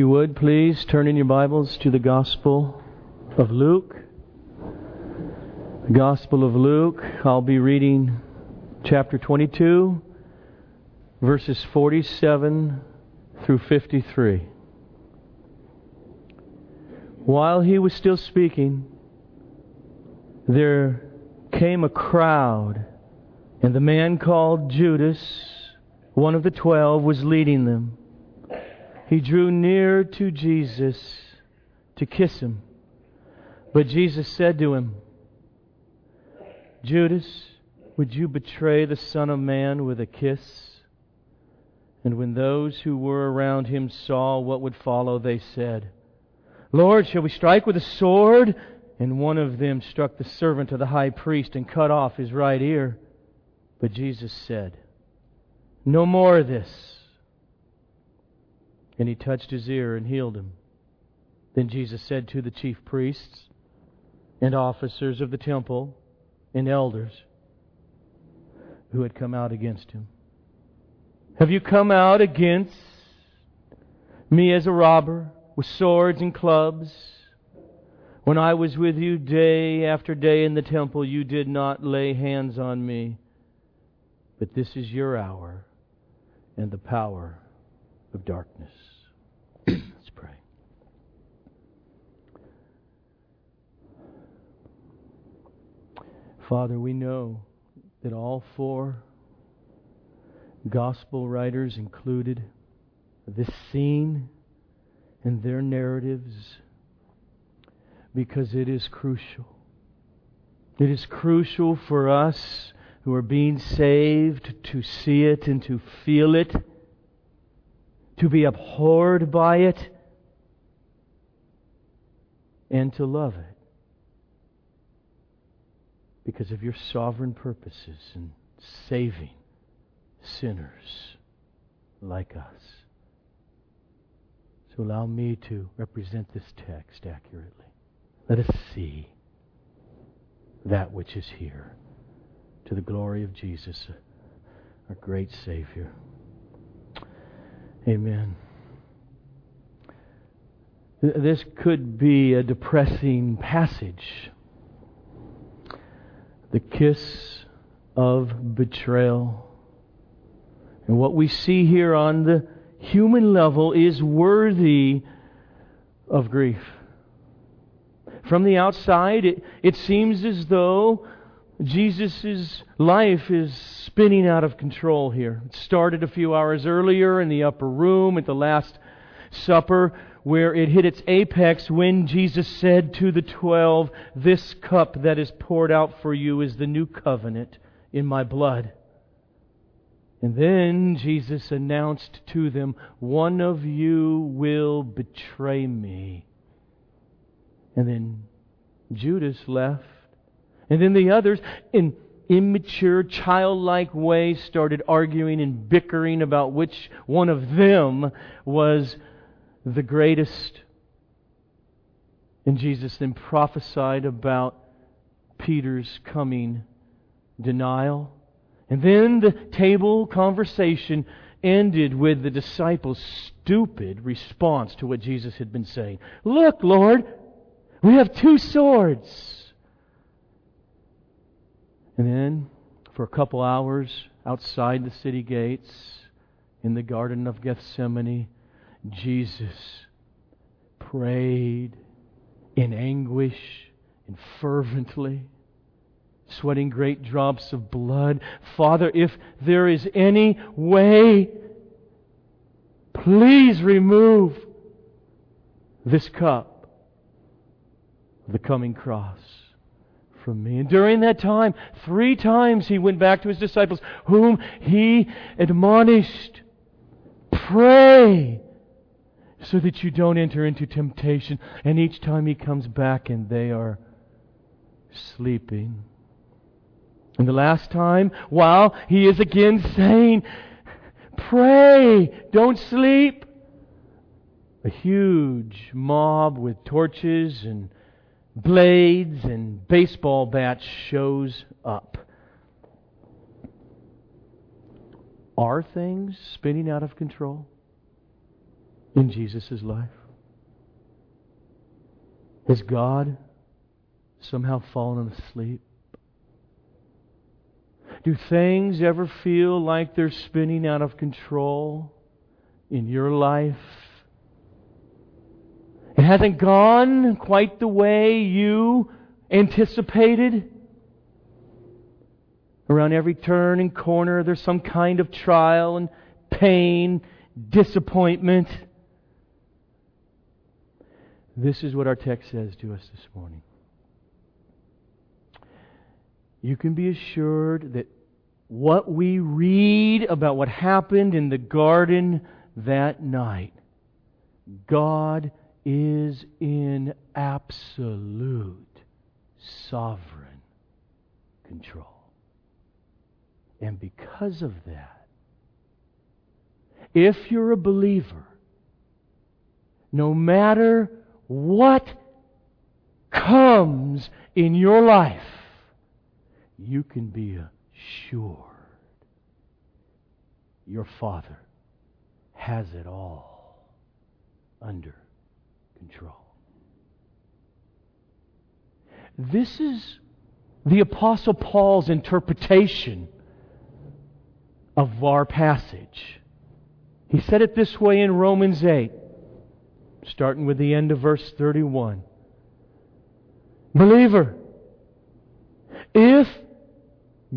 you would, please turn in your Bibles to the Gospel of Luke. The Gospel of Luke, I'll be reading chapter 22, verses 47 through 53. While he was still speaking, there came a crowd, and the man called Judas, one of the twelve, was leading them he drew near to Jesus to kiss him. But Jesus said to him, Judas, would you betray the Son of Man with a kiss? And when those who were around him saw what would follow, they said, Lord, shall we strike with a sword? And one of them struck the servant of the high priest and cut off his right ear. But Jesus said, No more of this. And he touched his ear and healed him. Then Jesus said to the chief priests and officers of the temple and elders who had come out against him, Have you come out against me as a robber with swords and clubs? When I was with you day after day in the temple, you did not lay hands on me. But this is your hour and the power of darkness. Let's pray. Father, we know that all four gospel writers included this scene in their narratives because it is crucial. It is crucial for us who are being saved to see it and to feel it to be abhorred by it, and to love it because of your sovereign purposes in saving sinners like us. So allow me to represent this text accurately. Let us see that which is here to the glory of Jesus, our great Savior. Amen. This could be a depressing passage. The kiss of betrayal. And what we see here on the human level is worthy of grief. From the outside, it, it seems as though Jesus' life is spinning out of control here. It started a few hours earlier in the upper room at the Last Supper, where it hit its apex when Jesus said to the twelve, This cup that is poured out for you is the new covenant in my blood. And then Jesus announced to them, One of you will betray me. And then Judas left and then the others, in immature, childlike way, started arguing and bickering about which one of them was the greatest. And Jesus then prophesied about Peter's coming denial. And then the table conversation ended with the disciples' stupid response to what Jesus had been saying. Look, Lord, we have two swords. And then, for a couple hours outside the city gates, in the Garden of Gethsemane, Jesus prayed in anguish and fervently, sweating great drops of blood. Father, if there is any way, please remove this cup the coming cross from me. And during that time, three times he went back to his disciples, whom he admonished, Pray so that you don't enter into temptation. And each time he comes back and they are sleeping. And the last time, while he is again saying, Pray, don't sleep. A huge mob with torches and blades and baseball bats shows up. Are things spinning out of control? In Jesus' life? Has God somehow fallen asleep? Do things ever feel like they're spinning out of control in your life? It hasn't gone quite the way you anticipated? Around every turn and corner, there's some kind of trial and pain, disappointment. This is what our text says to us this morning. You can be assured that what we read about what happened in the garden that night, God is in absolute sovereign control. And because of that, if you're a believer, no matter what comes in your life, you can be assured your Father has it all under control. This is the Apostle Paul's interpretation of our passage. He said it this way in Romans 8, starting with the end of verse 31. Believer, if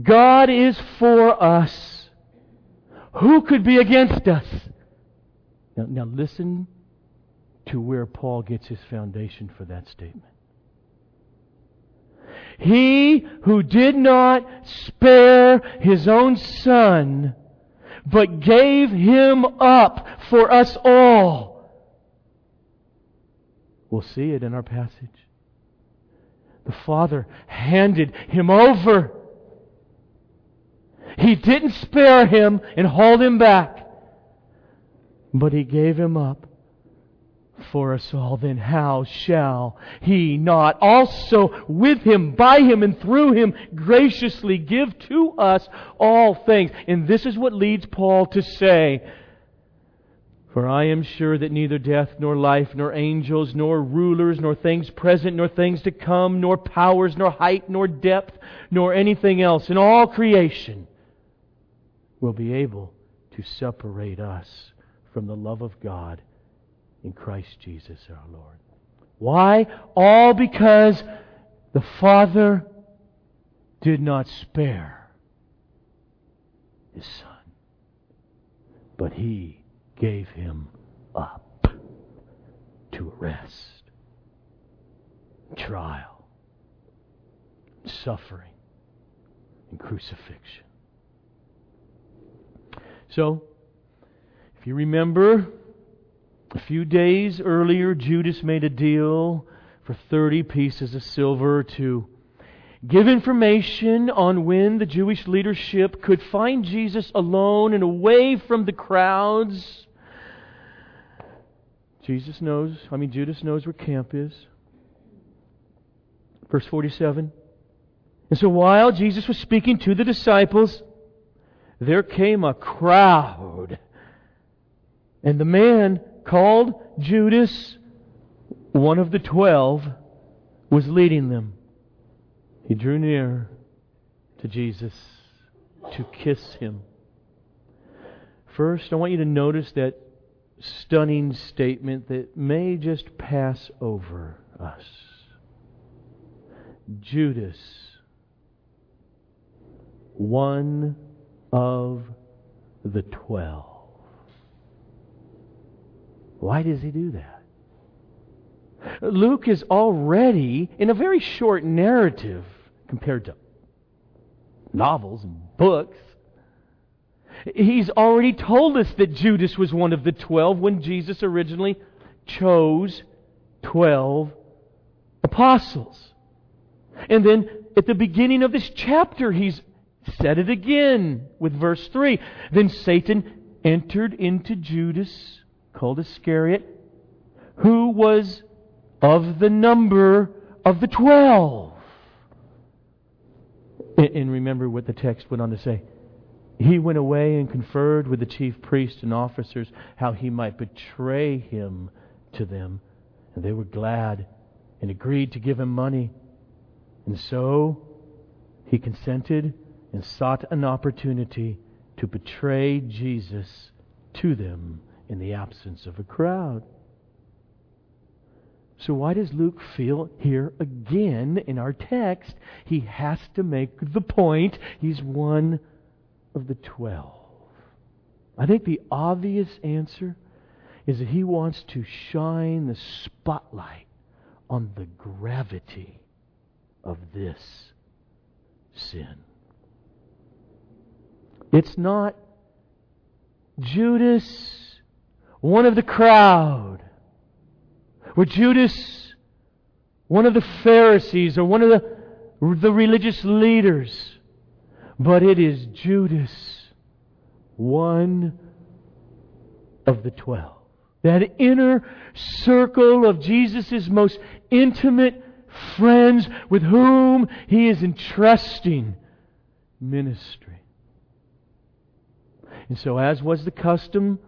God is for us, who could be against us? Now, now listen to where Paul gets his foundation for that statement. He who did not spare his own son, but gave him up for us all. We'll see it in our passage. The Father handed him over. He didn't spare him and hold him back, but he gave him up for us all, then how shall he not also with him, by him, and through him graciously give to us all things? And this is what leads Paul to say, For I am sure that neither death, nor life, nor angels, nor rulers, nor things present, nor things to come, nor powers, nor height, nor depth, nor anything else in all creation will be able to separate us from the love of God in Christ Jesus our Lord. Why? All because the Father did not spare His Son, but He gave Him up to arrest, trial, suffering, and crucifixion. So, if you remember, a few days earlier, Judas made a deal for 30 pieces of silver to give information on when the Jewish leadership could find Jesus alone and away from the crowds. Jesus knows, I mean, Judas knows where camp is. Verse 47. And so while Jesus was speaking to the disciples, there came a crowd. And the man called Judas, one of the twelve, was leading them. He drew near to Jesus to kiss him. First, I want you to notice that stunning statement that may just pass over us. Judas, one of the twelve. Why does he do that? Luke is already, in a very short narrative compared to novels and books, he's already told us that Judas was one of the twelve when Jesus originally chose twelve apostles. And then at the beginning of this chapter, he's said it again with verse 3. Then Satan entered into Judas called Iscariot, who was of the number of the twelve. And remember what the text went on to say. he went away and conferred with the chief priests and officers how he might betray him to them. And they were glad and agreed to give him money. And so he consented and sought an opportunity to betray Jesus to them in the absence of a crowd. So, why does Luke feel here again in our text he has to make the point he's one of the twelve? I think the obvious answer is that he wants to shine the spotlight on the gravity of this sin. It's not Judas, one of the crowd, or Judas, one of the Pharisees, or one of the, the religious leaders, but it is Judas, one of the twelve. That inner circle of Jesus' most intimate friends with whom he is entrusting ministry. And so, as was the custom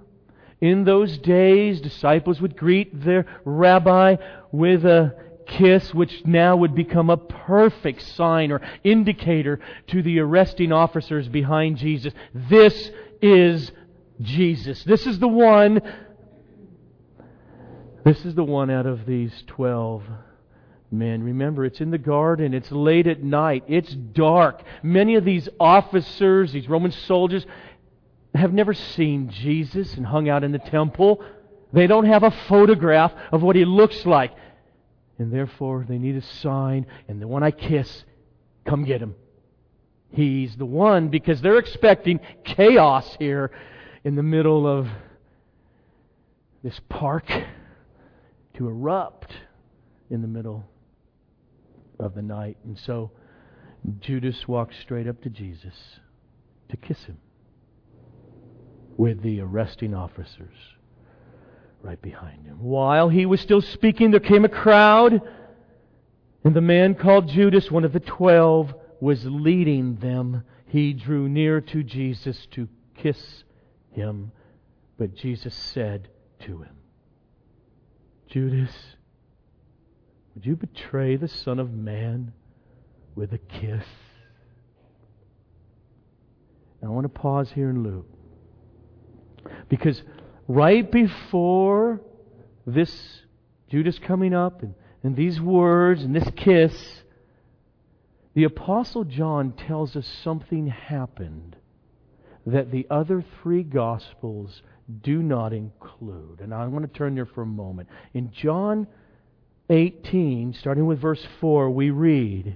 in those days, disciples would greet their rabbi with a kiss, which now would become a perfect sign or indicator to the arresting officers behind Jesus. This is Jesus. This is the one. This is the one out of these twelve men. Remember, it's in the garden. It's late at night. It's dark. Many of these officers, these Roman soldiers, have never seen Jesus and hung out in the temple. They don't have a photograph of what he looks like. And therefore, they need a sign. And the one I kiss, come get him. He's the one because they're expecting chaos here in the middle of this park to erupt in the middle of the night. And so Judas walks straight up to Jesus to kiss him with the arresting officers right behind him. While he was still speaking, there came a crowd, and the man called Judas, one of the twelve, was leading them. He drew near to Jesus to kiss him, but Jesus said to him, Judas, would you betray the Son of Man with a kiss? Now, I want to pause here in Luke. Because right before this Judas coming up and, and these words and this kiss, the Apostle John tells us something happened that the other three Gospels do not include. And I want to turn there for a moment. In John 18, starting with verse 4, we read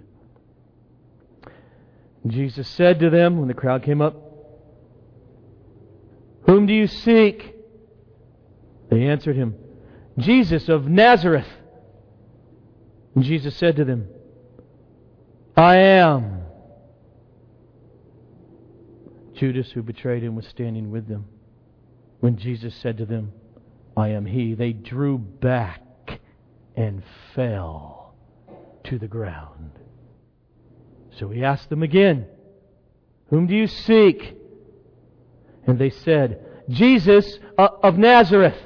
Jesus said to them when the crowd came up, Whom do you seek? They answered him, Jesus of Nazareth. And Jesus said to them, I am. Judas, who betrayed him, was standing with them. When Jesus said to them, I am he, they drew back and fell to the ground. So he asked them again, Whom do you seek? And they said, Jesus uh, of Nazareth.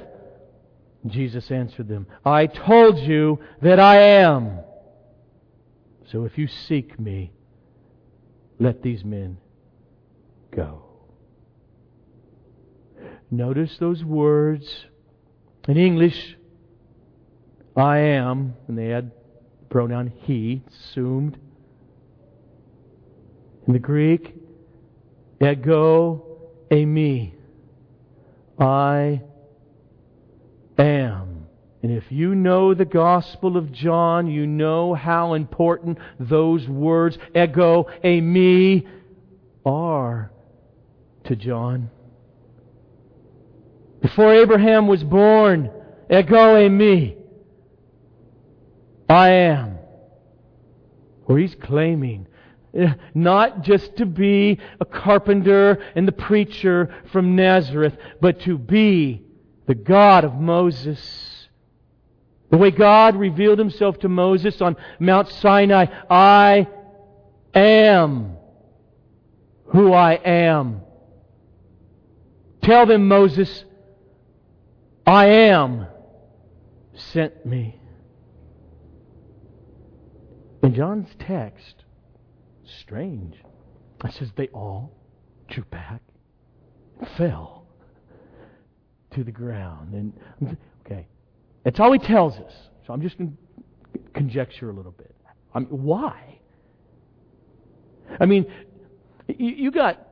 Jesus answered them, I told you that I am. So if you seek me, let these men go. Notice those words in English I am, and they had the pronoun he, assumed. In the Greek, ego eimi. I am. And if you know the Gospel of John, you know how important those words, ego eimi, are to John. Before Abraham was born, ego eimi. I am. Where he's claiming Eh, not just to be a carpenter and the preacher from Nazareth, but to be the God of Moses. The way God revealed himself to Moses on Mount Sinai, I am who I am. Tell them, Moses, I am sent me. In John's text, strange. I says they all drew back fell to the ground. And okay, that's all he tells us. So I'm just going to conjecture a little bit. I mean, why? I mean, you, you got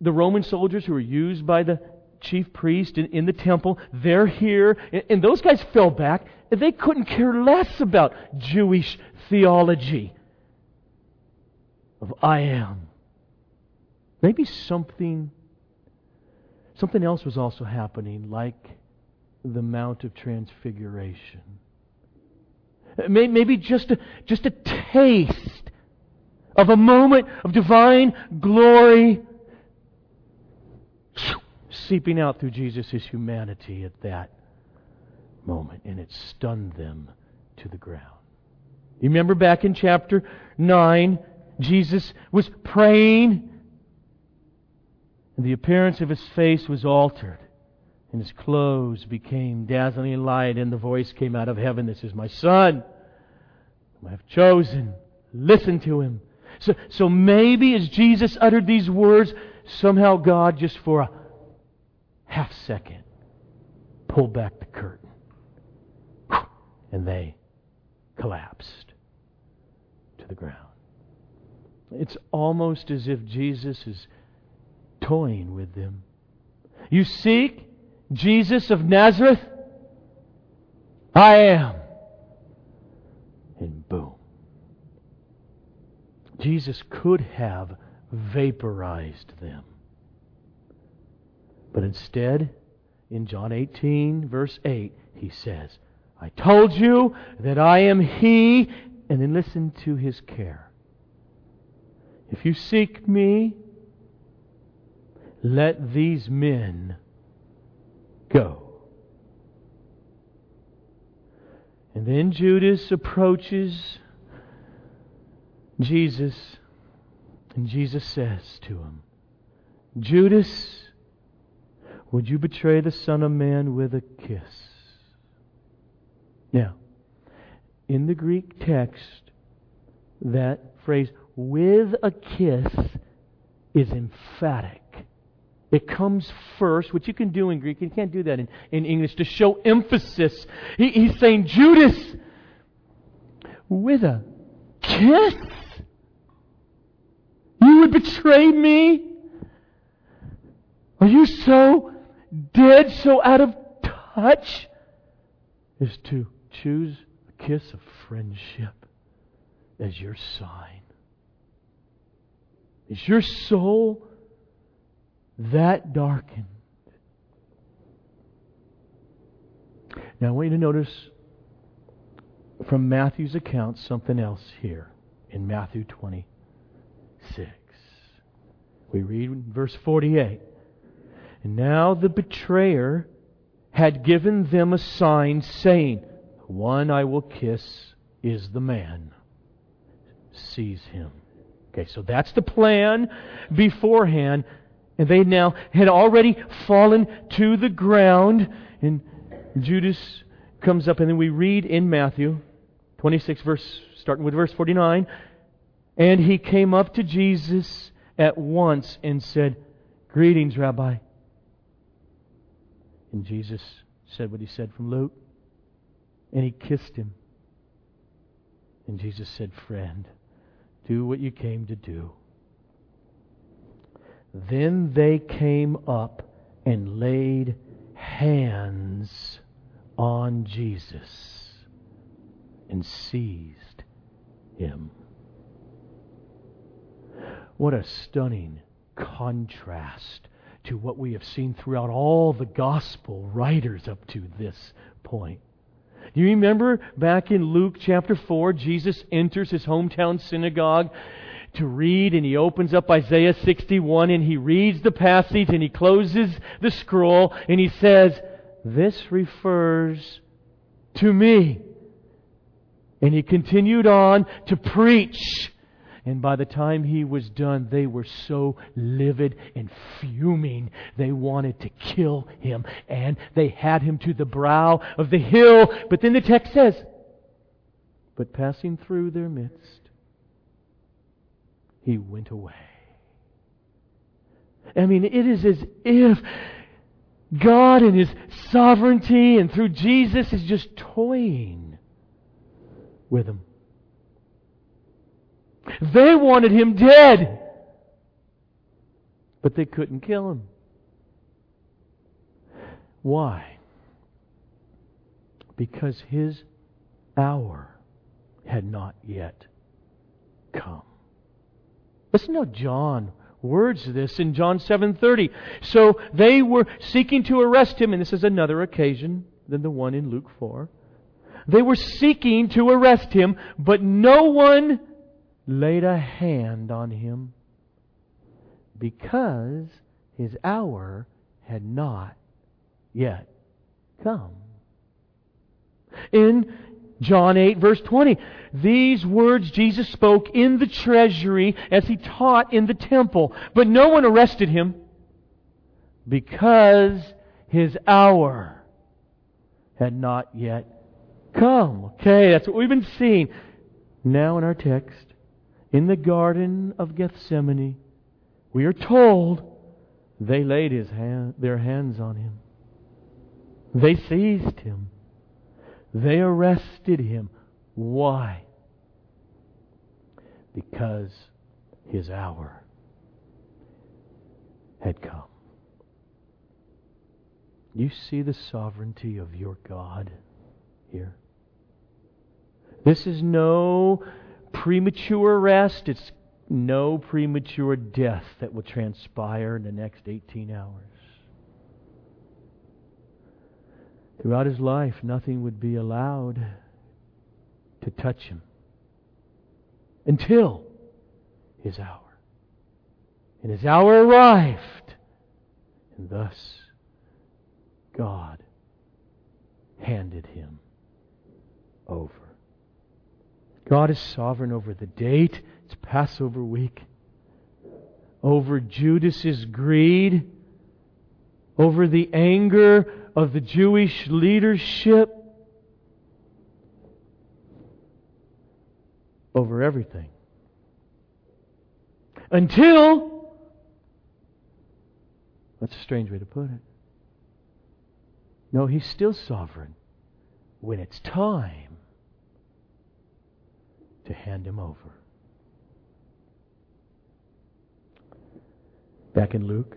the Roman soldiers who were used by the chief priest in, in the temple. They're here, and, and those guys fell back. They couldn't care less about Jewish theology of I am. Maybe something something else was also happening, like the Mount of Transfiguration. Maybe just a, just a taste of a moment of divine glory seeping out through Jesus' humanity at that moment, and it stunned them to the ground. You remember back in chapter 9, Jesus was praying, and the appearance of his face was altered, and his clothes became dazzling light, and the voice came out of heaven This is my Son, whom I have chosen. Listen to him. So, so maybe as Jesus uttered these words, somehow God, just for a half second, pulled back the curtain. And they collapsed to the ground. It's almost as if Jesus is toying with them. You seek Jesus of Nazareth? I am. And boom. Jesus could have vaporized them. But instead, in John 18, verse 8, he says, I told you that I am He, and then listen to His care. If you seek me, let these men go. And then Judas approaches Jesus, and Jesus says to him, Judas, would you betray the Son of Man with a kiss? Now, in the Greek text, that phrase, with a kiss, is emphatic. It comes first, which you can do in Greek. You can't do that in, in English to show emphasis. He, he's saying, Judas, with a kiss? You would betray me? Are you so dead, so out of touch as to choose a kiss of friendship as your sign? Is your soul that darkened? Now, I want you to notice from Matthew's account something else here in Matthew 26. We read in verse 48. And now the betrayer had given them a sign, saying, One I will kiss is the man. Seize him. Okay, so that's the plan beforehand. And they now had already fallen to the ground. And Judas comes up, and then we read in Matthew 26, verse, starting with verse 49. And he came up to Jesus at once and said, Greetings, Rabbi. And Jesus said what he said from Luke. And he kissed him. And Jesus said, Friend, do what you came to do. Then they came up and laid hands on Jesus and seized him. What a stunning contrast to what we have seen throughout all the gospel writers up to this point. You remember back in Luke chapter 4, Jesus enters his hometown synagogue to read, and he opens up Isaiah 61, and he reads the passage, and he closes the scroll, and he says, This refers to me. And he continued on to preach And by the time he was done, they were so livid and fuming, they wanted to kill him. And they had him to the brow of the hill. But then the text says, But passing through their midst, he went away. I mean, it is as if God in His sovereignty and through Jesus is just toying with them. They wanted him dead, but they couldn't kill him. Why? Because his hour had not yet come. Listen to John words this in John 7:30. So they were seeking to arrest him and this is another occasion than the one in Luke 4. They were seeking to arrest him, but no one laid a hand on him because his hour had not yet come. In John 8, verse 20, these words Jesus spoke in the treasury as he taught in the temple, but no one arrested him because his hour had not yet come. Okay, that's what we've been seeing. Now in our text, in the Garden of Gethsemane, we are told they laid his hand, their hands on him. They seized him. They arrested him. Why? Because his hour had come. You see the sovereignty of your God here. This is no premature rest. It's no premature death that will transpire in the next 18 hours. Throughout his life, nothing would be allowed to touch him until his hour. And his hour arrived. And thus, God handed him over. God is sovereign over the date. It's Passover week. Over Judas's greed. Over the anger of the Jewish leadership. Over everything. Until, that's a strange way to put it. No, he's still sovereign when it's time to hand him over. Back in Luke,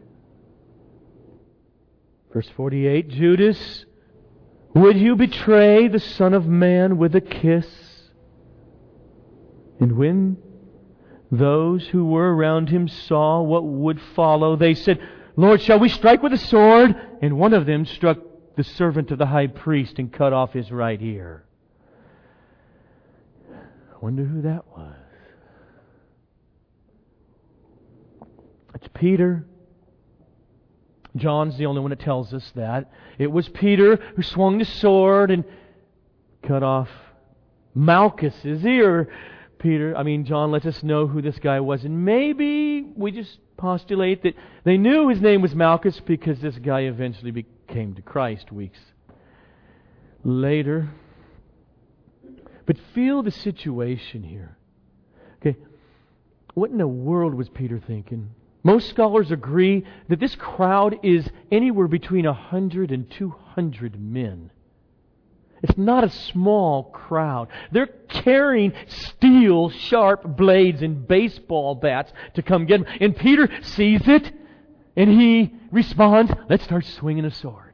verse 48 Judas, would you betray the Son of Man with a kiss? And when those who were around him saw what would follow, they said, Lord, shall we strike with a sword? And one of them struck the servant of the high priest and cut off his right ear. Wonder who that was. It's Peter. John's the only one that tells us that. It was Peter who swung the sword and cut off Malchus's ear. Peter, I mean, John lets us know who this guy was. And maybe we just postulate that they knew his name was Malchus because this guy eventually became to Christ weeks later. But feel the situation here. Okay, what in the world was Peter thinking? Most scholars agree that this crowd is anywhere between 100 and 200 men. It's not a small crowd. They're carrying steel, sharp blades and baseball bats to come get him. And Peter sees it, and he responds, Let's start swinging a sword.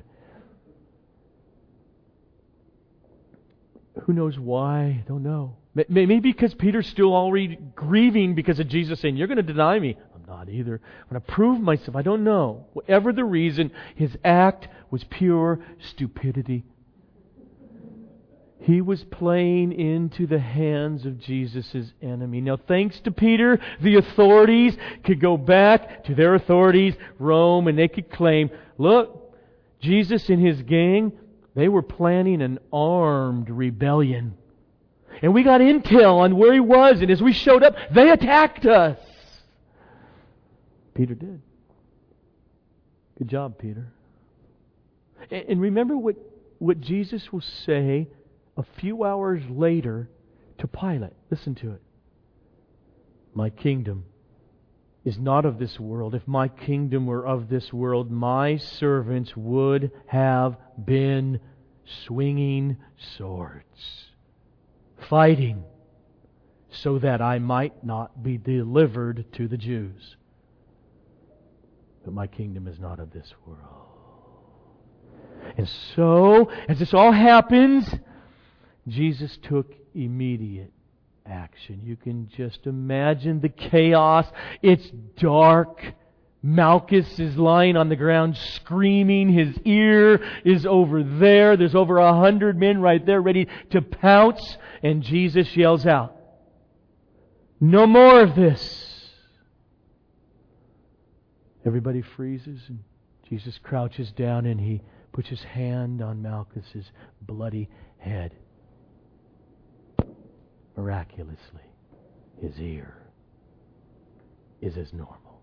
Who knows why? I don't know. Maybe because Peter's still already grieving because of Jesus saying, You're going to deny me. I'm not either. I'm going to prove myself. I don't know. Whatever the reason, his act was pure stupidity. He was playing into the hands of Jesus' enemy. Now, thanks to Peter, the authorities could go back to their authorities, Rome, and they could claim, look, Jesus and his gang, they were planning an armed rebellion. and we got intel on where he was, and as we showed up, they attacked us. Peter did. Good job, Peter. And remember what, what Jesus will say a few hours later to Pilate. Listen to it. My kingdom is not of this world. If my kingdom were of this world, my servants would have been swinging swords, fighting, so that I might not be delivered to the Jews. But my kingdom is not of this world. And so, as this all happens, Jesus took immediate action. You can just imagine the chaos. It's dark. Malchus is lying on the ground screaming. His ear is over there. There's over a hundred men right there ready to pounce. And Jesus yells out, No more of this. Everybody freezes and Jesus crouches down and he puts his hand on Malchus's bloody head miraculously, his ear is as normal.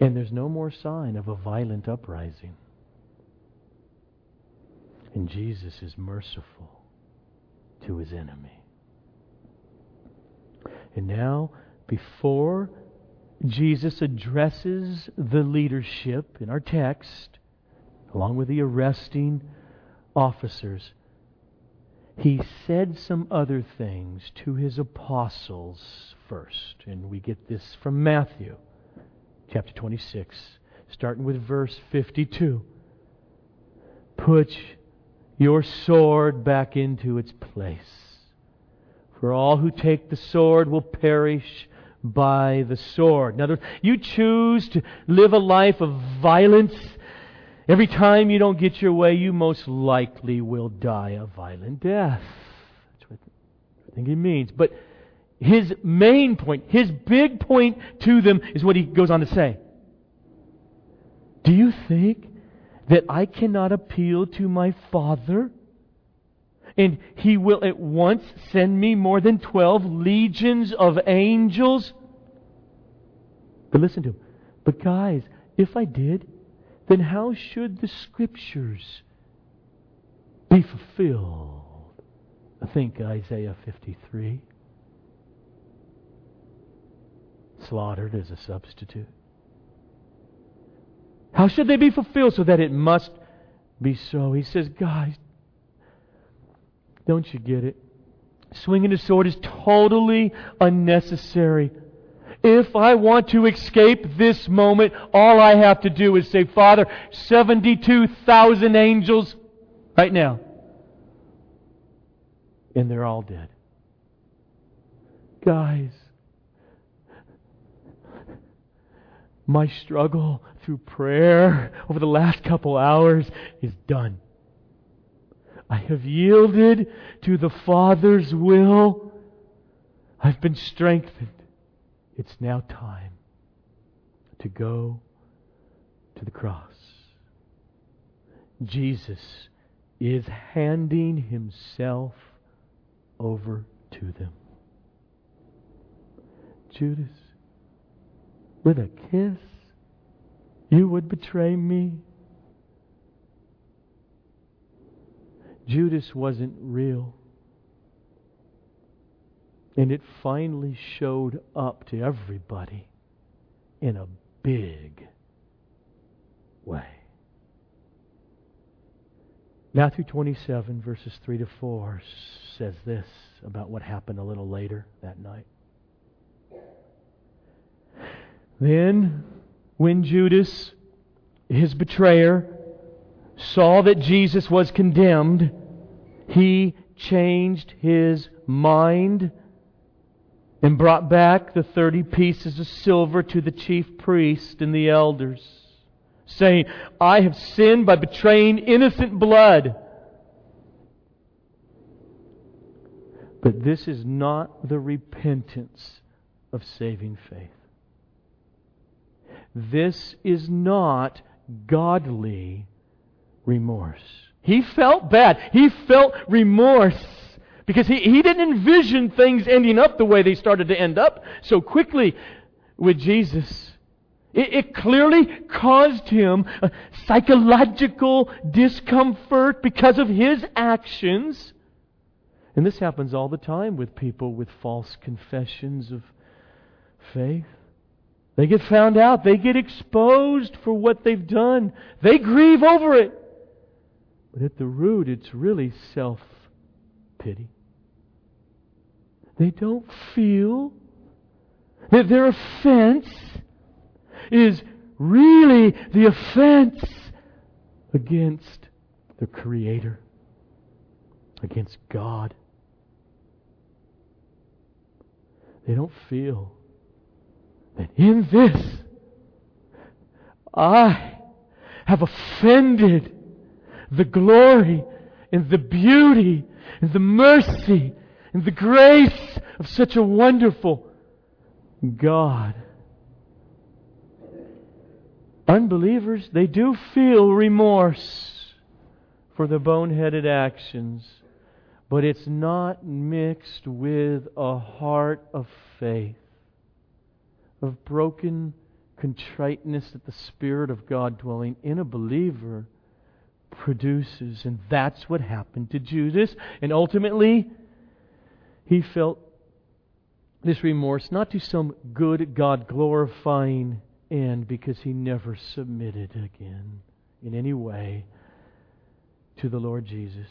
And there's no more sign of a violent uprising. And Jesus is merciful to his enemy. And now, before Jesus addresses the leadership in our text, along with the arresting officers, he said some other things to his apostles first. And we get this from Matthew chapter 26, starting with verse 52. Put your sword back into its place. For all who take the sword will perish by the sword. In other words, you choose to live a life of violence Every time you don't get your way, you most likely will die a violent death. That's what I think he means. But his main point, his big point to them is what he goes on to say. Do you think that I cannot appeal to my Father? And he will at once send me more than 12 legions of angels? But listen to him. But guys, if I did, then how should the Scriptures be fulfilled? I think Isaiah 53. Slaughtered as a substitute. How should they be fulfilled so that it must be so? He says, guys, don't you get it? Swinging a sword is totally unnecessary. If I want to escape this moment, all I have to do is say, Father, 72,000 angels right now. And they're all dead. Guys, my struggle through prayer over the last couple hours is done. I have yielded to the Father's will. I've been strengthened. It's now time to go to the cross. Jesus is handing himself over to them. Judas, with a kiss, you would betray me. Judas wasn't real. And it finally showed up to everybody in a big way. Matthew 27, verses 3 to 4, says this about what happened a little later that night. Then, when Judas, his betrayer, saw that Jesus was condemned, he changed his mind and brought back the thirty pieces of silver to the chief priest and the elders, saying, I have sinned by betraying innocent blood. But this is not the repentance of saving faith. This is not godly remorse. He felt bad. He felt remorse Because he, he didn't envision things ending up the way they started to end up so quickly with Jesus. It, it clearly caused him psychological discomfort because of his actions. And this happens all the time with people with false confessions of faith. They get found out. They get exposed for what they've done. They grieve over it. But at the root, it's really self pity. They don't feel that their offense is really the offense against the Creator, against God. They don't feel that in this I have offended the glory and the beauty and the mercy and the grace of such a wonderful God. Unbelievers, they do feel remorse for the boneheaded actions, but it's not mixed with a heart of faith, of broken contriteness that the Spirit of God dwelling in a believer produces. And that's what happened to Judas. And ultimately, he felt this remorse not to some good, God glorifying end because he never submitted again in any way to the Lord Jesus.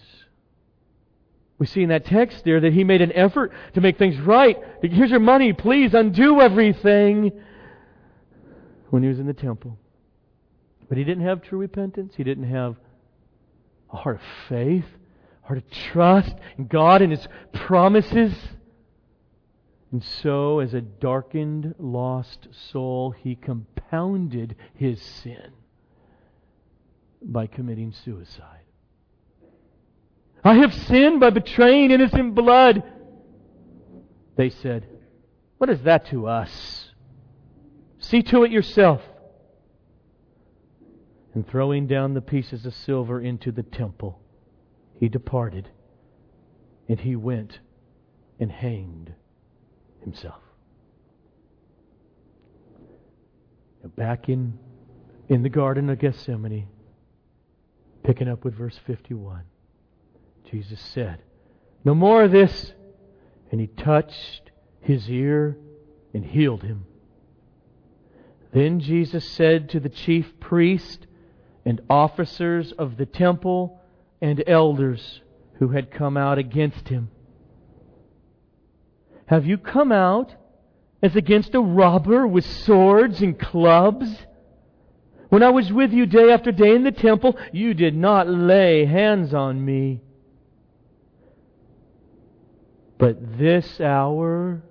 We see in that text there that he made an effort to make things right. Here's your money, please undo everything when he was in the temple. But he didn't have true repentance. He didn't have a heart of faith, a to trust in God and his promises. And so, as a darkened, lost soul, he compounded his sin by committing suicide. I have sinned by betraying innocent blood. They said, What is that to us? See to it yourself. And throwing down the pieces of silver into the temple, he departed, and he went and hanged himself. Back in, in the Garden of Gethsemane, picking up with verse 51, Jesus said, No more of this. And he touched his ear and healed him. Then Jesus said to the chief priest and officers of the temple and elders who had come out against him, have you come out as against a robber with swords and clubs? When I was with you day after day in the temple, you did not lay hands on me. But this hour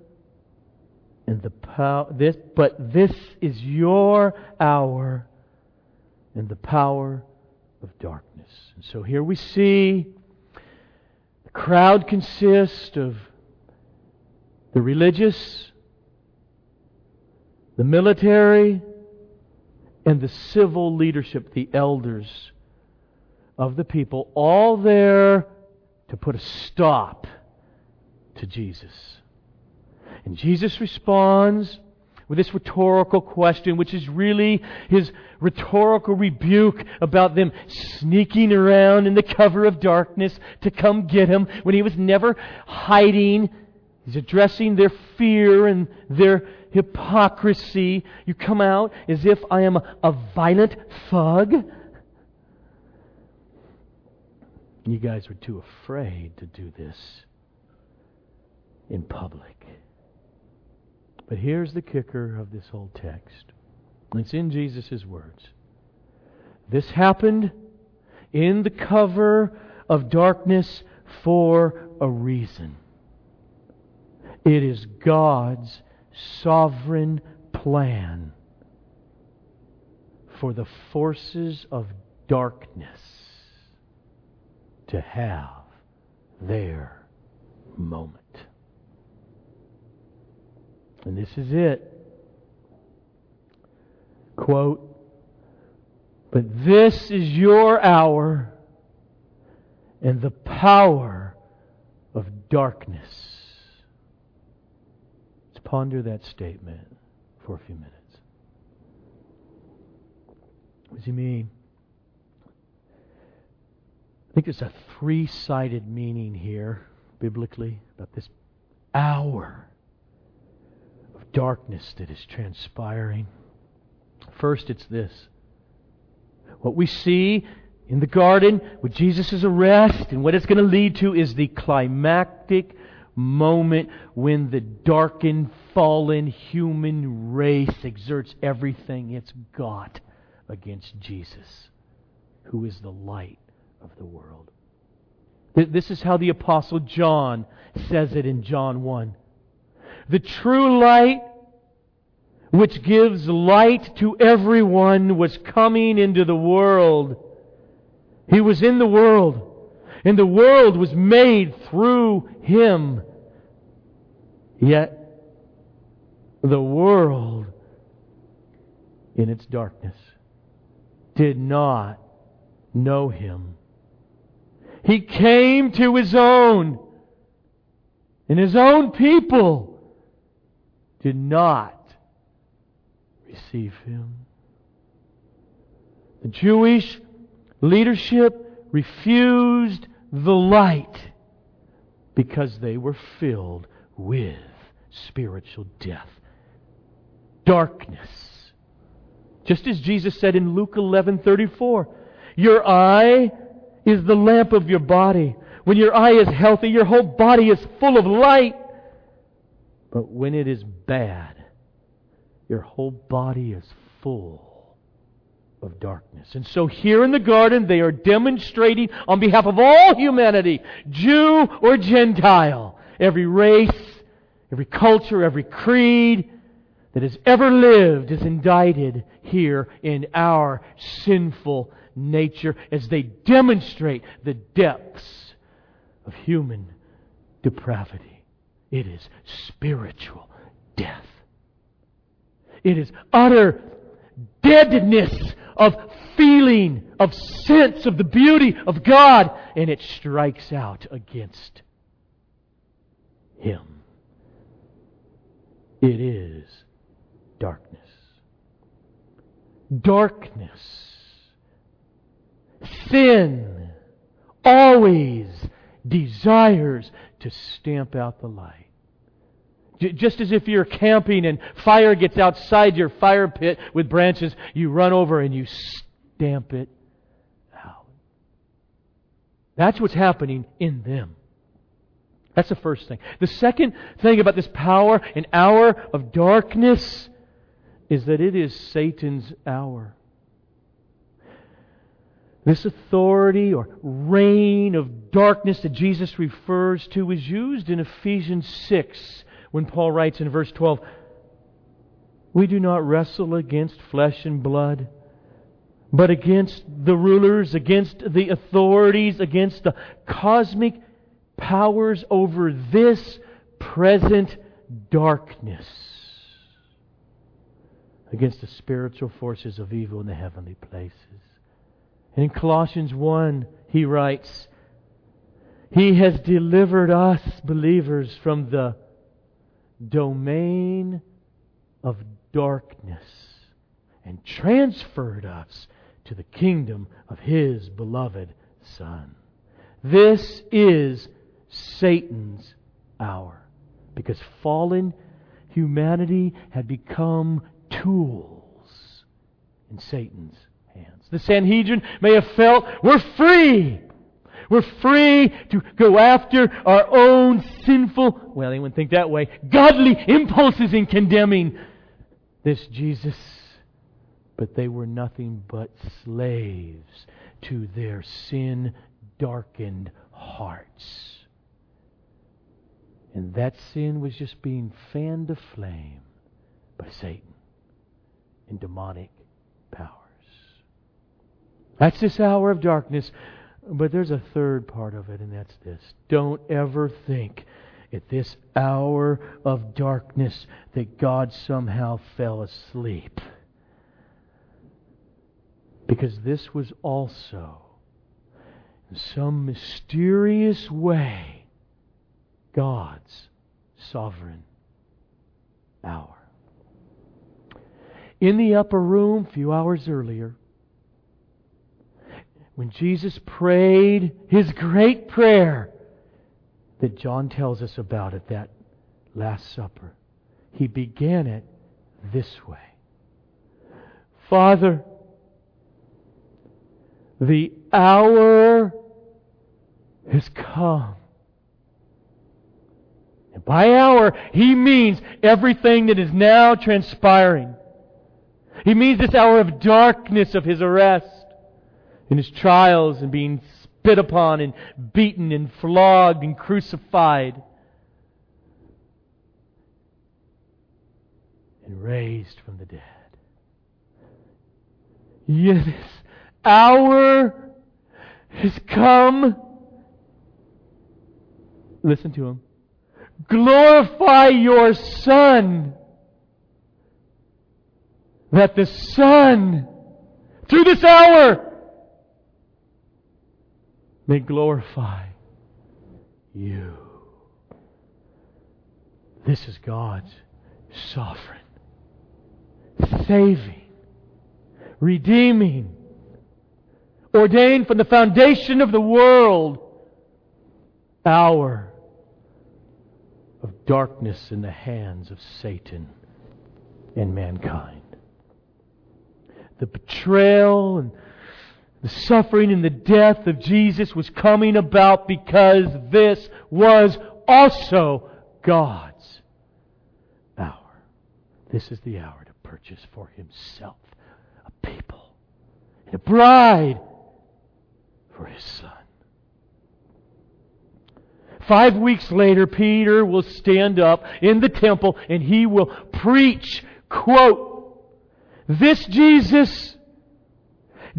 and the power this but this is your hour and the power of darkness. And so here we see the crowd consists of the religious, the military, and the civil leadership, the elders of the people, all there to put a stop to Jesus. And Jesus responds with this rhetorical question, which is really his rhetorical rebuke about them sneaking around in the cover of darkness to come get him when he was never hiding He's addressing their fear and their hypocrisy. You come out as if I am a violent thug. You guys were too afraid to do this in public. But here's the kicker of this whole text. It's in Jesus' words. This happened in the cover of darkness for a reason. It is God's sovereign plan for the forces of darkness to have their moment. And this is it. Quote, but this is your hour and the power of darkness. Let's ponder that statement for a few minutes. What does he mean? I think there's a three sided meaning here, biblically, about this hour darkness that is transpiring. First, it's this. What we see in the garden with Jesus' arrest and what it's going to lead to is the climactic moment when the darkened, fallen human race exerts everything it's got against Jesus, who is the light of the world. This is how the Apostle John says it in John 1. The true light, which gives light to everyone, was coming into the world. He was in the world, and the world was made through him. Yet, the world, in its darkness, did not know him. He came to his own, and his own people did not receive him. The Jewish leadership refused the light because they were filled with spiritual death, darkness. Just as Jesus said in Luke 11:34, "Your eye is the lamp of your body. When your eye is healthy, your whole body is full of light. But when it is bad, your whole body is full of darkness. And so here in the garden, they are demonstrating on behalf of all humanity, Jew or Gentile, every race, every culture, every creed that has ever lived is indicted here in our sinful nature as they demonstrate the depths of human depravity. It is spiritual death. It is utter deadness of feeling, of sense of the beauty of God, and it strikes out against Him. It is darkness. Darkness Sin always desires to stamp out the light. Just as if you're camping and fire gets outside your fire pit with branches, you run over and you stamp it out. That's what's happening in them. That's the first thing. The second thing about this power, an hour of darkness, is that it is Satan's hour. This authority or reign of darkness that Jesus refers to is used in Ephesians 6 when Paul writes in verse 12, We do not wrestle against flesh and blood, but against the rulers, against the authorities, against the cosmic powers over this present darkness, against the spiritual forces of evil in the heavenly places. And in Colossians 1, he writes, He has delivered us, believers, from the domain of darkness and transferred us to the kingdom of His beloved Son. This is Satan's hour because fallen humanity had become tools in Satan's hands. The Sanhedrin may have felt we're free. We're free to go after our own sinful, well, anyone think that way, godly impulses in condemning this Jesus. But they were nothing but slaves to their sin darkened hearts. And that sin was just being fanned to flame by Satan and demonic powers. That's this hour of darkness. But there's a third part of it, and that's this. Don't ever think at this hour of darkness that God somehow fell asleep. Because this was also, in some mysterious way, God's sovereign hour. In the upper room, a few hours earlier, when Jesus prayed his great prayer that John tells us about at that Last Supper, he began it this way Father, the hour has come. And by hour, he means everything that is now transpiring. He means this hour of darkness of his arrest in his trials and being spit upon and beaten and flogged and crucified and raised from the dead. Yes, hour has come. Listen to him. Glorify your Son, that the Son, through this hour, may glorify you. This is God's sovereign, saving, redeeming, ordained from the foundation of the world hour of darkness in the hands of Satan and mankind. The betrayal and the suffering and the death of Jesus was coming about because this was also God's hour. This is the hour to purchase for himself a people and a bride for his son. Five weeks later, Peter will stand up in the temple and he will preach, quote, this Jesus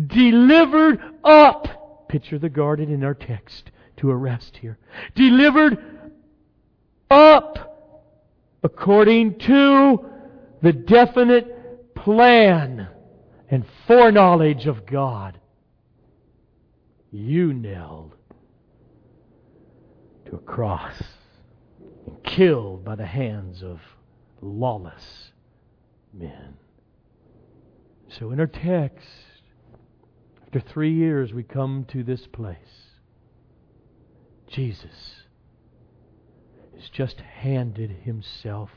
delivered up. Picture the garden in our text to arrest here. Delivered up according to the definite plan and foreknowledge of God. You nailed to a cross and killed by the hands of lawless men. So in our text, after three years, we come to this place. Jesus has just handed himself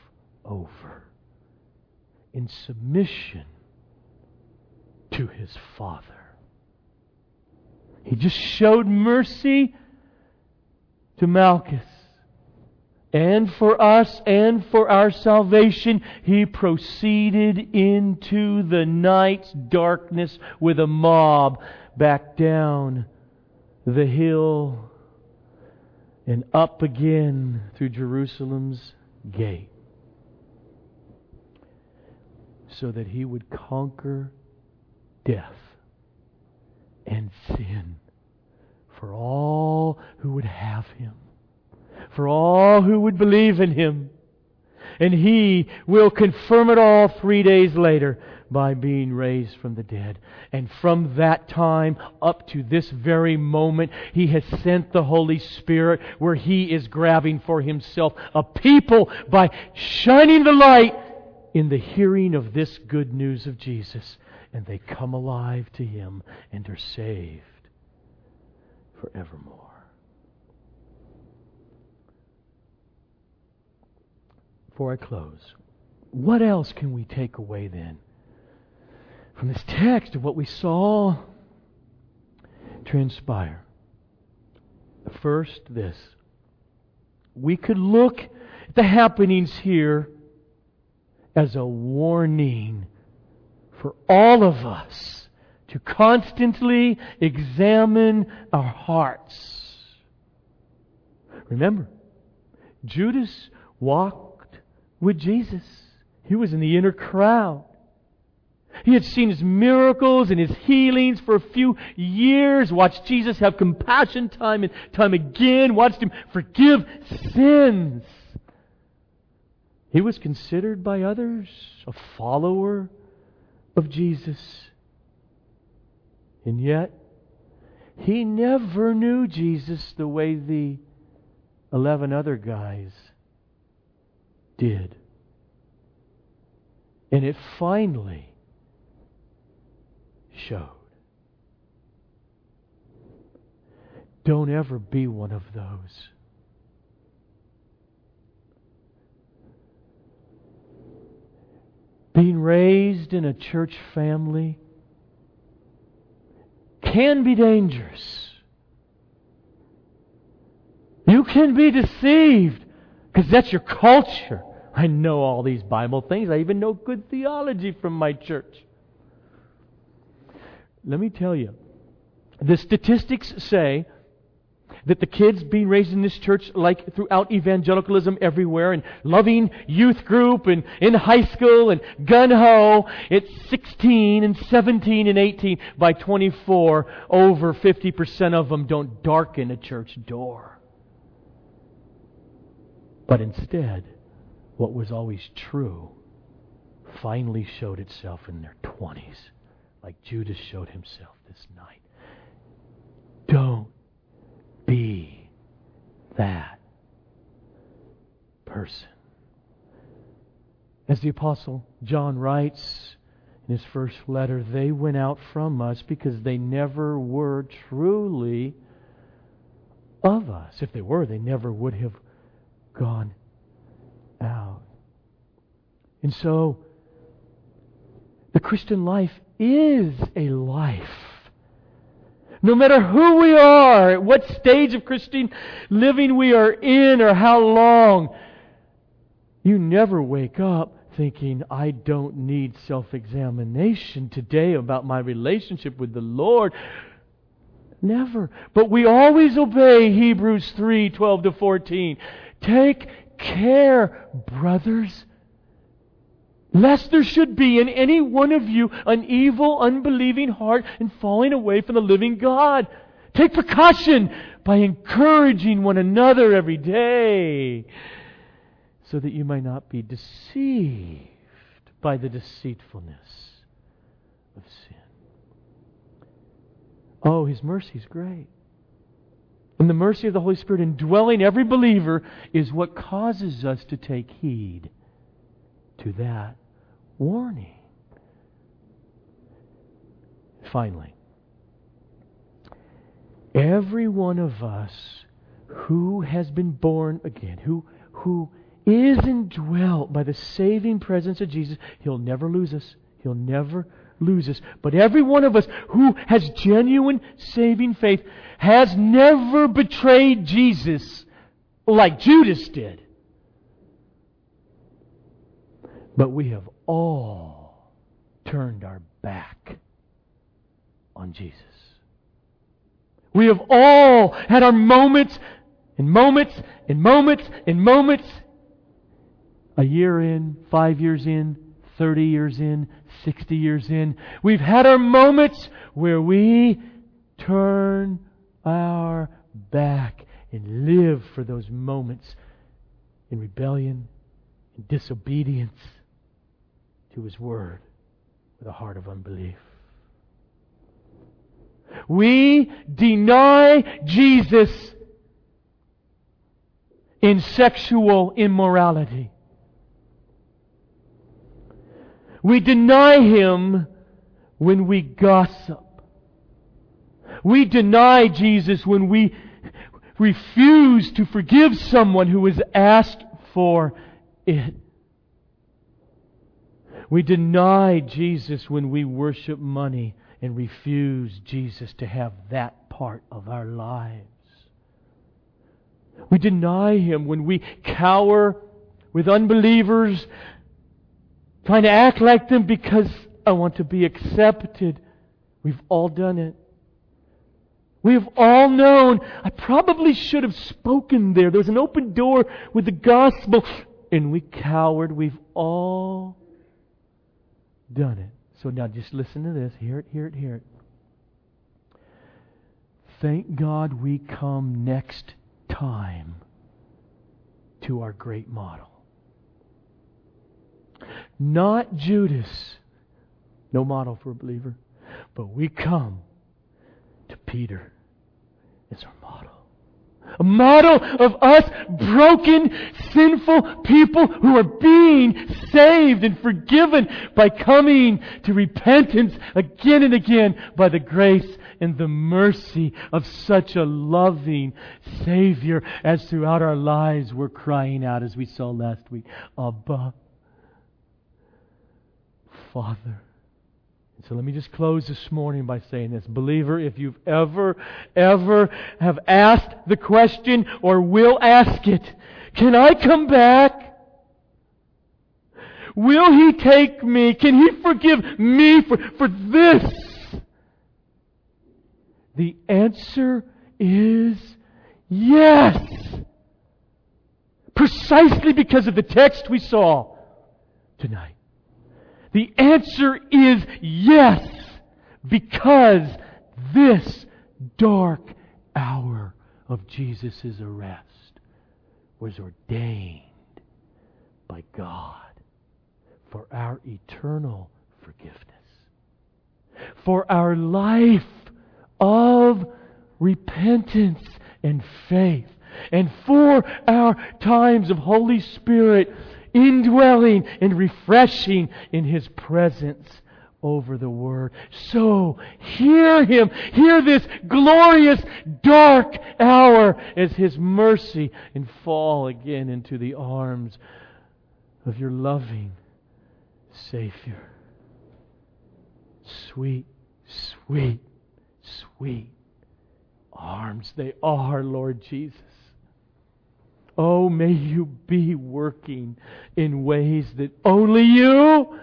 over in submission to his Father. He just showed mercy to Malchus. And for us and for our salvation, he proceeded into the night's darkness with a mob back down the hill and up again through Jerusalem's gate so that he would conquer death and sin for all who would have him for all who would believe in him. And he will confirm it all three days later by being raised from the dead. And from that time up to this very moment, he has sent the Holy Spirit where he is grabbing for himself a people by shining the light in the hearing of this good news of Jesus. And they come alive to him and are saved forevermore. Before I close, what else can we take away then from this text of what we saw transpire? First, this. We could look at the happenings here as a warning for all of us to constantly examine our hearts. Remember, Judas walked with Jesus. He was in the inner crowd. He had seen his miracles and his healings for a few years, watched Jesus have compassion time and time again, watched him forgive sins. He was considered by others a follower of Jesus. And yet, he never knew Jesus the way the 11 other guys did. And it finally showed. Don't ever be one of those. Being raised in a church family can be dangerous. You can be deceived because that's your culture. I know all these Bible things. I even know good theology from my church. Let me tell you, the statistics say that the kids being raised in this church, like throughout evangelicalism everywhere, and loving youth group, and in high school, and gun ho, it's 16 and 17 and 18. By 24, over 50% of them don't darken a church door. But instead, what was always true finally showed itself in their 20s, like Judas showed himself this night. Don't be that person. As the Apostle John writes in his first letter, they went out from us because they never were truly of us. If they were, they never would have gone out. And so, the Christian life is a life. No matter who we are, at what stage of Christian living we are in, or how long, you never wake up thinking, I don't need self examination today about my relationship with the Lord. Never. But we always obey Hebrews 3 12 to 14. Take care, brothers, lest there should be in any one of you an evil, unbelieving heart and falling away from the living God. Take precaution by encouraging one another every day, so that you might not be deceived by the deceitfulness of sin. Oh, His mercy is great. And the mercy of the Holy Spirit indwelling every believer is what causes us to take heed to that warning. Finally, every one of us who has been born again, who, who is indwelt by the saving presence of Jesus, He'll never lose us. He'll never lose us. But every one of us who has genuine saving faith has never betrayed Jesus like Judas did. But we have all turned our back on Jesus. We have all had our moments and moments and moments and moments. A year in, five years in, 30 years in, 60 years in. We've had our moments where we turn our back and live for those moments in rebellion and disobedience to His Word with a heart of unbelief. We deny Jesus in sexual immorality. We deny Him when we gossip. We deny Jesus when we refuse to forgive someone who has asked for it. We deny Jesus when we worship money and refuse Jesus to have that part of our lives. We deny Him when we cower with unbelievers, trying to act like them because I want to be accepted. We've all done it. We have all known, I probably should have spoken there. There was an open door with the gospel, and we cowered. We've all done it. So now just listen to this. Hear it, hear it, hear it. Thank God we come next time to our great model. Not Judas, no model for a believer, but we come to Peter. As our model. A model of us broken, sinful people who are being saved and forgiven by coming to repentance again and again by the grace and the mercy of such a loving Savior as throughout our lives we're crying out as we saw last week, Abba, Father. So let me just close this morning by saying this. Believer, if you've ever, ever have asked the question or will ask it, can I come back? Will He take me? Can He forgive me for, for this? The answer is yes. Precisely because of the text we saw tonight. The answer is yes, because this dark hour of Jesus' arrest was ordained by God for our eternal forgiveness, for our life of repentance and faith, and for our times of Holy Spirit indwelling and refreshing in His presence over the Word. So, hear Him. Hear this glorious dark hour as His mercy and fall again into the arms of your loving Savior. Sweet, sweet, sweet arms they are, Lord Jesus. Oh, may you be working in ways that only you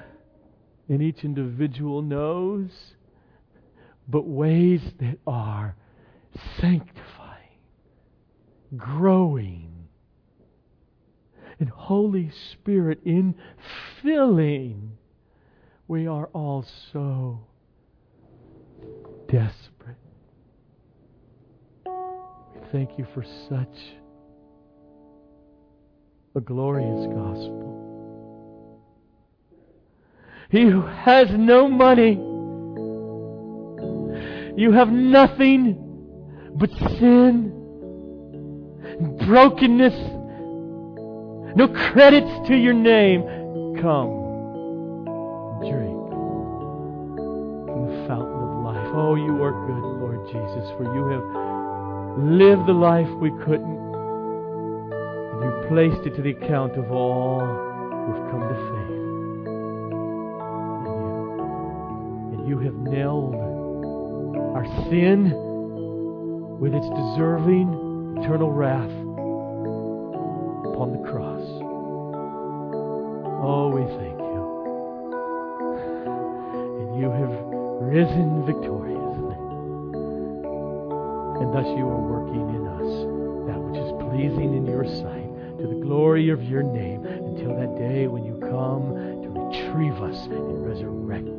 and each individual knows, but ways that are sanctifying, growing, and Holy Spirit in filling. We are all so desperate. We thank you for such a glorious gospel. He who has no money, you have nothing but sin, brokenness, no credits to your name. Come, drink from the fountain of life. Oh, you are good, Lord Jesus, for you have lived the life we couldn't placed it to the account of all who've come to faith in you. And you have nailed our sin with its deserving eternal wrath upon the cross. Oh, we thank you. And you have risen victoriously. And thus you are working in us that which is pleasing in your sight glory of your name until that day when you come to retrieve us bodies again.